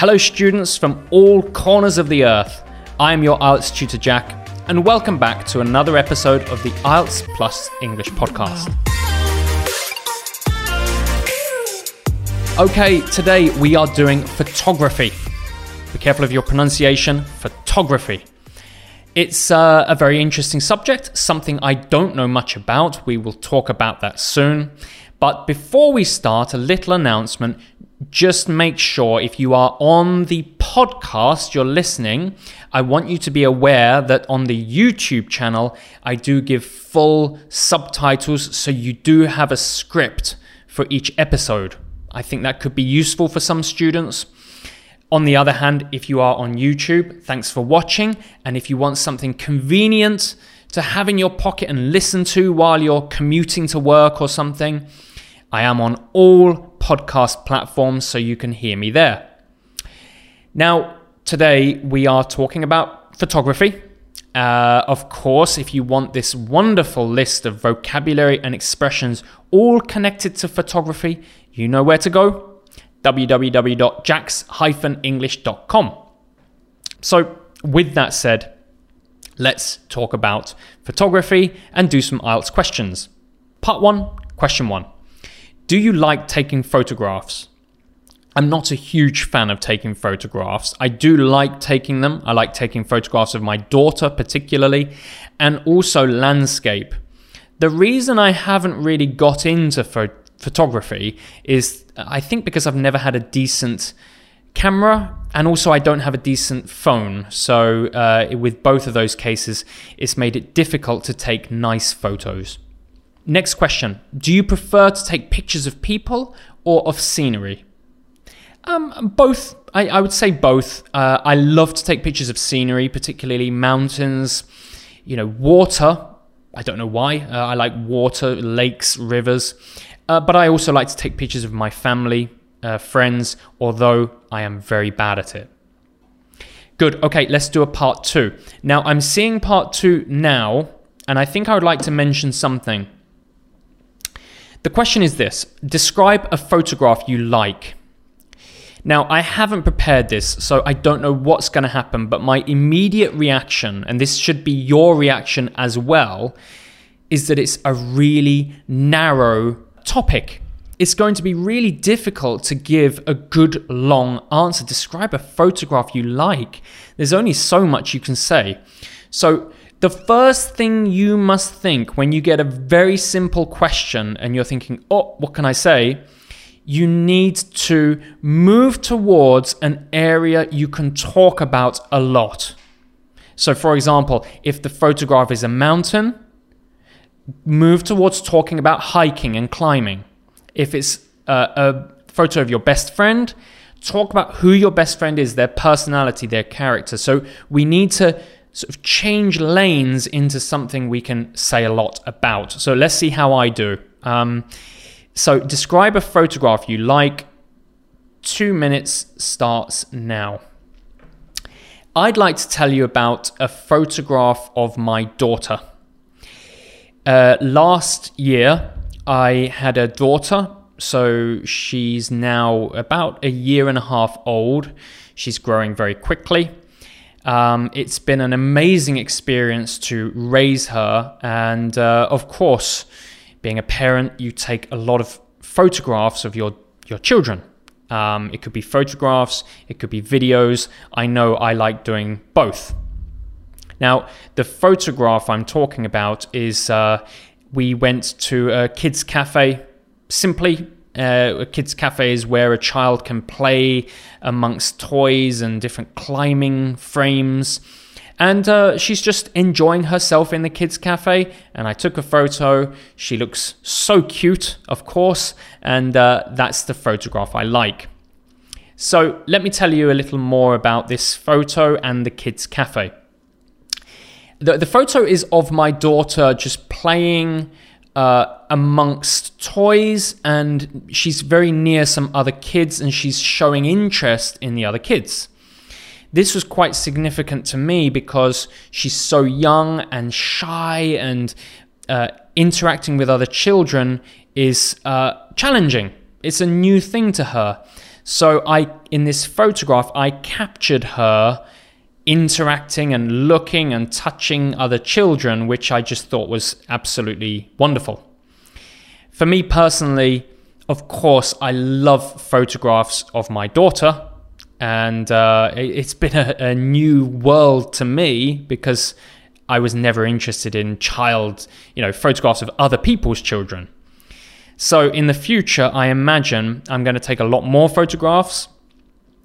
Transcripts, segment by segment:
Hello, students from all corners of the earth. I am your IELTS tutor, Jack, and welcome back to another episode of the IELTS Plus English podcast. Okay, today we are doing photography. Be careful of your pronunciation, photography. It's uh, a very interesting subject, something I don't know much about. We will talk about that soon. But before we start, a little announcement. Just make sure if you are on the podcast you're listening, I want you to be aware that on the YouTube channel, I do give full subtitles, so you do have a script for each episode. I think that could be useful for some students. On the other hand, if you are on YouTube, thanks for watching. And if you want something convenient to have in your pocket and listen to while you're commuting to work or something, I am on all podcast platforms so you can hear me there. Now, today we are talking about photography. Uh, of course, if you want this wonderful list of vocabulary and expressions all connected to photography, you know where to go www.jax-english.com. So, with that said, let's talk about photography and do some IELTS questions. Part one, question one Do you like taking photographs? I'm not a huge fan of taking photographs. I do like taking them. I like taking photographs of my daughter, particularly, and also landscape. The reason I haven't really got into pho- photography is I think because I've never had a decent camera and also I don't have a decent phone. So, uh, with both of those cases, it's made it difficult to take nice photos. Next question Do you prefer to take pictures of people or of scenery? Um, both. I, I would say both. Uh, I love to take pictures of scenery, particularly mountains, you know, water. I don't know why. Uh, I like water, lakes, rivers. Uh, but I also like to take pictures of my family, uh, friends, although I am very bad at it. Good. Okay, let's do a part two. Now, I'm seeing part two now, and I think I would like to mention something. The question is this Describe a photograph you like. Now, I haven't prepared this, so I don't know what's going to happen, but my immediate reaction, and this should be your reaction as well, is that it's a really narrow topic. It's going to be really difficult to give a good long answer. Describe a photograph you like. There's only so much you can say. So, the first thing you must think when you get a very simple question and you're thinking, oh, what can I say? You need to move towards an area you can talk about a lot. So, for example, if the photograph is a mountain, move towards talking about hiking and climbing. If it's a, a photo of your best friend, talk about who your best friend is, their personality, their character. So we need to sort of change lanes into something we can say a lot about. So let's see how I do. Um, so describe a photograph you like. Two minutes starts now. I'd like to tell you about a photograph of my daughter. Uh, last year, I had a daughter. So she's now about a year and a half old. She's growing very quickly. Um, it's been an amazing experience to raise her. And uh, of course, being a parent, you take a lot of photographs of your, your children. Um, it could be photographs, it could be videos. I know I like doing both. Now, the photograph I'm talking about is uh, we went to a kids' cafe. Simply, uh, a kids' cafe is where a child can play amongst toys and different climbing frames. And uh, she's just enjoying herself in the kids' cafe. And I took a photo. She looks so cute, of course. And uh, that's the photograph I like. So let me tell you a little more about this photo and the kids' cafe the, the photo is of my daughter just playing uh, amongst toys, and she's very near some other kids, and she's showing interest in the other kids. This was quite significant to me because she's so young and shy, and uh, interacting with other children is uh, challenging. It's a new thing to her. So I in this photograph I captured her interacting and looking and touching other children, which I just thought was absolutely wonderful. For me personally, of course, I love photographs of my daughter, and uh, it's been a, a new world to me because I was never interested in child, you know, photographs of other people's children. So in the future, I imagine I'm going to take a lot more photographs,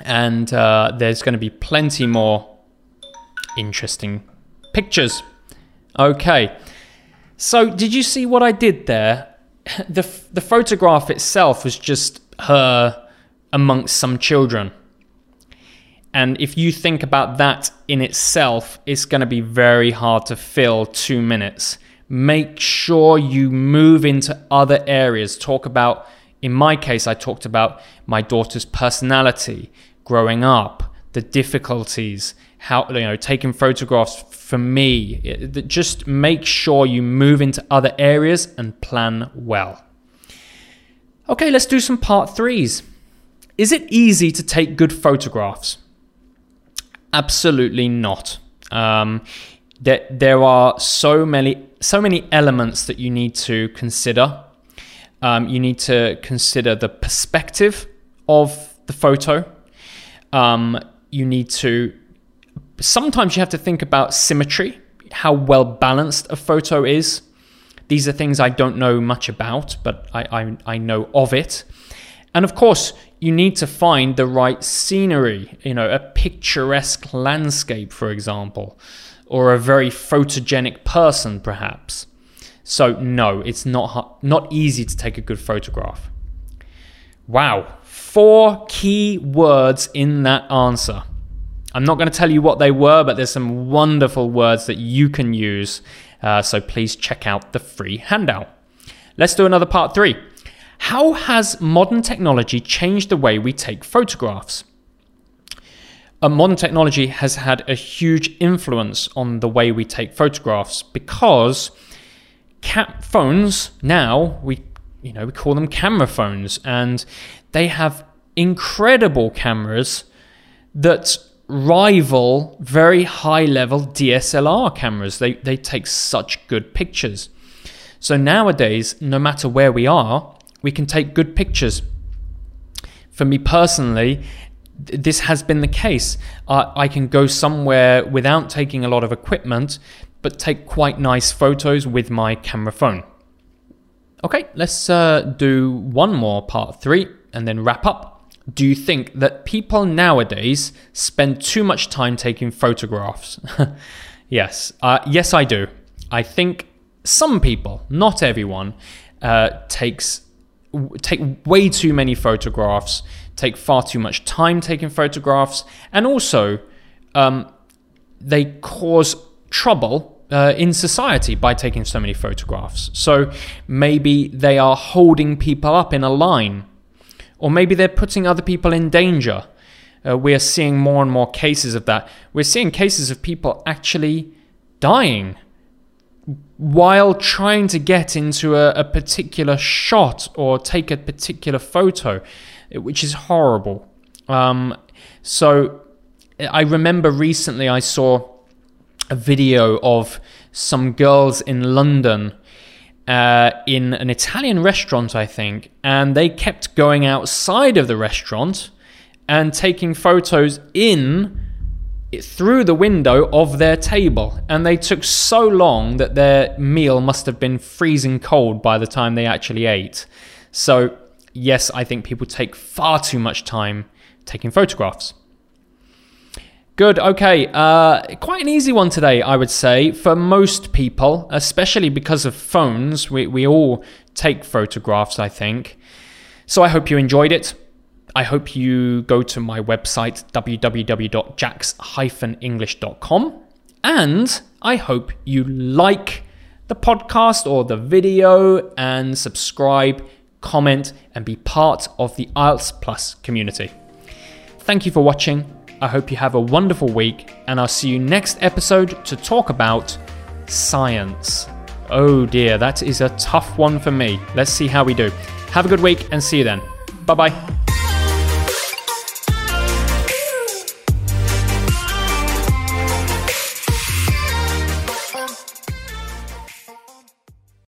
and uh, there's going to be plenty more interesting pictures. Okay. So, did you see what I did there? The, the photograph itself was just her amongst some children. And if you think about that in itself, it's going to be very hard to fill two minutes. Make sure you move into other areas. Talk about, in my case, I talked about my daughter's personality, growing up, the difficulties, how you know taking photographs for me just make sure you move into other areas and plan well. Okay let's do some part threes. Is it easy to take good photographs? Absolutely not. Um, there, there are so many so many elements that you need to consider. Um, you need to consider the perspective of the photo. Um, you need to sometimes you have to think about symmetry, how well balanced a photo is. These are things I don't know much about, but I, I, I know of it. And of course, you need to find the right scenery, you know, a picturesque landscape, for example, or a very photogenic person, perhaps. So, no, it's not, not easy to take a good photograph. Wow, four key words in that answer. I'm not going to tell you what they were, but there's some wonderful words that you can use. Uh, so please check out the free handout. Let's do another part three. How has modern technology changed the way we take photographs? Modern technology has had a huge influence on the way we take photographs because cap phones now we you know we call them camera phones and they have incredible cameras that rival very high level DSLR cameras. They, they take such good pictures. So nowadays, no matter where we are, we can take good pictures. For me personally, this has been the case. Uh, I can go somewhere without taking a lot of equipment, but take quite nice photos with my camera phone. Okay, let's uh, do one more part three and then wrap up do you think that people nowadays spend too much time taking photographs? yes, uh, yes, I do. I think some people, not everyone, uh, takes take way too many photographs, take far too much time taking photographs, and also um, they cause trouble uh, in society by taking so many photographs. So maybe they are holding people up in a line or maybe they're putting other people in danger. Uh, we are seeing more and more cases of that. We're seeing cases of people actually dying while trying to get into a, a particular shot or take a particular photo, which is horrible. Um, so I remember recently I saw a video of some girls in London uh, in an Italian restaurant, I think, and they kept going outside of the restaurant and taking photos in through the window of their table. And they took so long that their meal must have been freezing cold by the time they actually ate. So, yes, I think people take far too much time taking photographs. Good. Okay. Uh, quite an easy one today, I would say, for most people, especially because of phones. We, we all take photographs, I think. So I hope you enjoyed it. I hope you go to my website, www.jax-english.com. And I hope you like the podcast or the video and subscribe, comment, and be part of the IELTS Plus community. Thank you for watching I hope you have a wonderful week, and I'll see you next episode to talk about science. Oh dear, that is a tough one for me. Let's see how we do. Have a good week and see you then. Bye bye.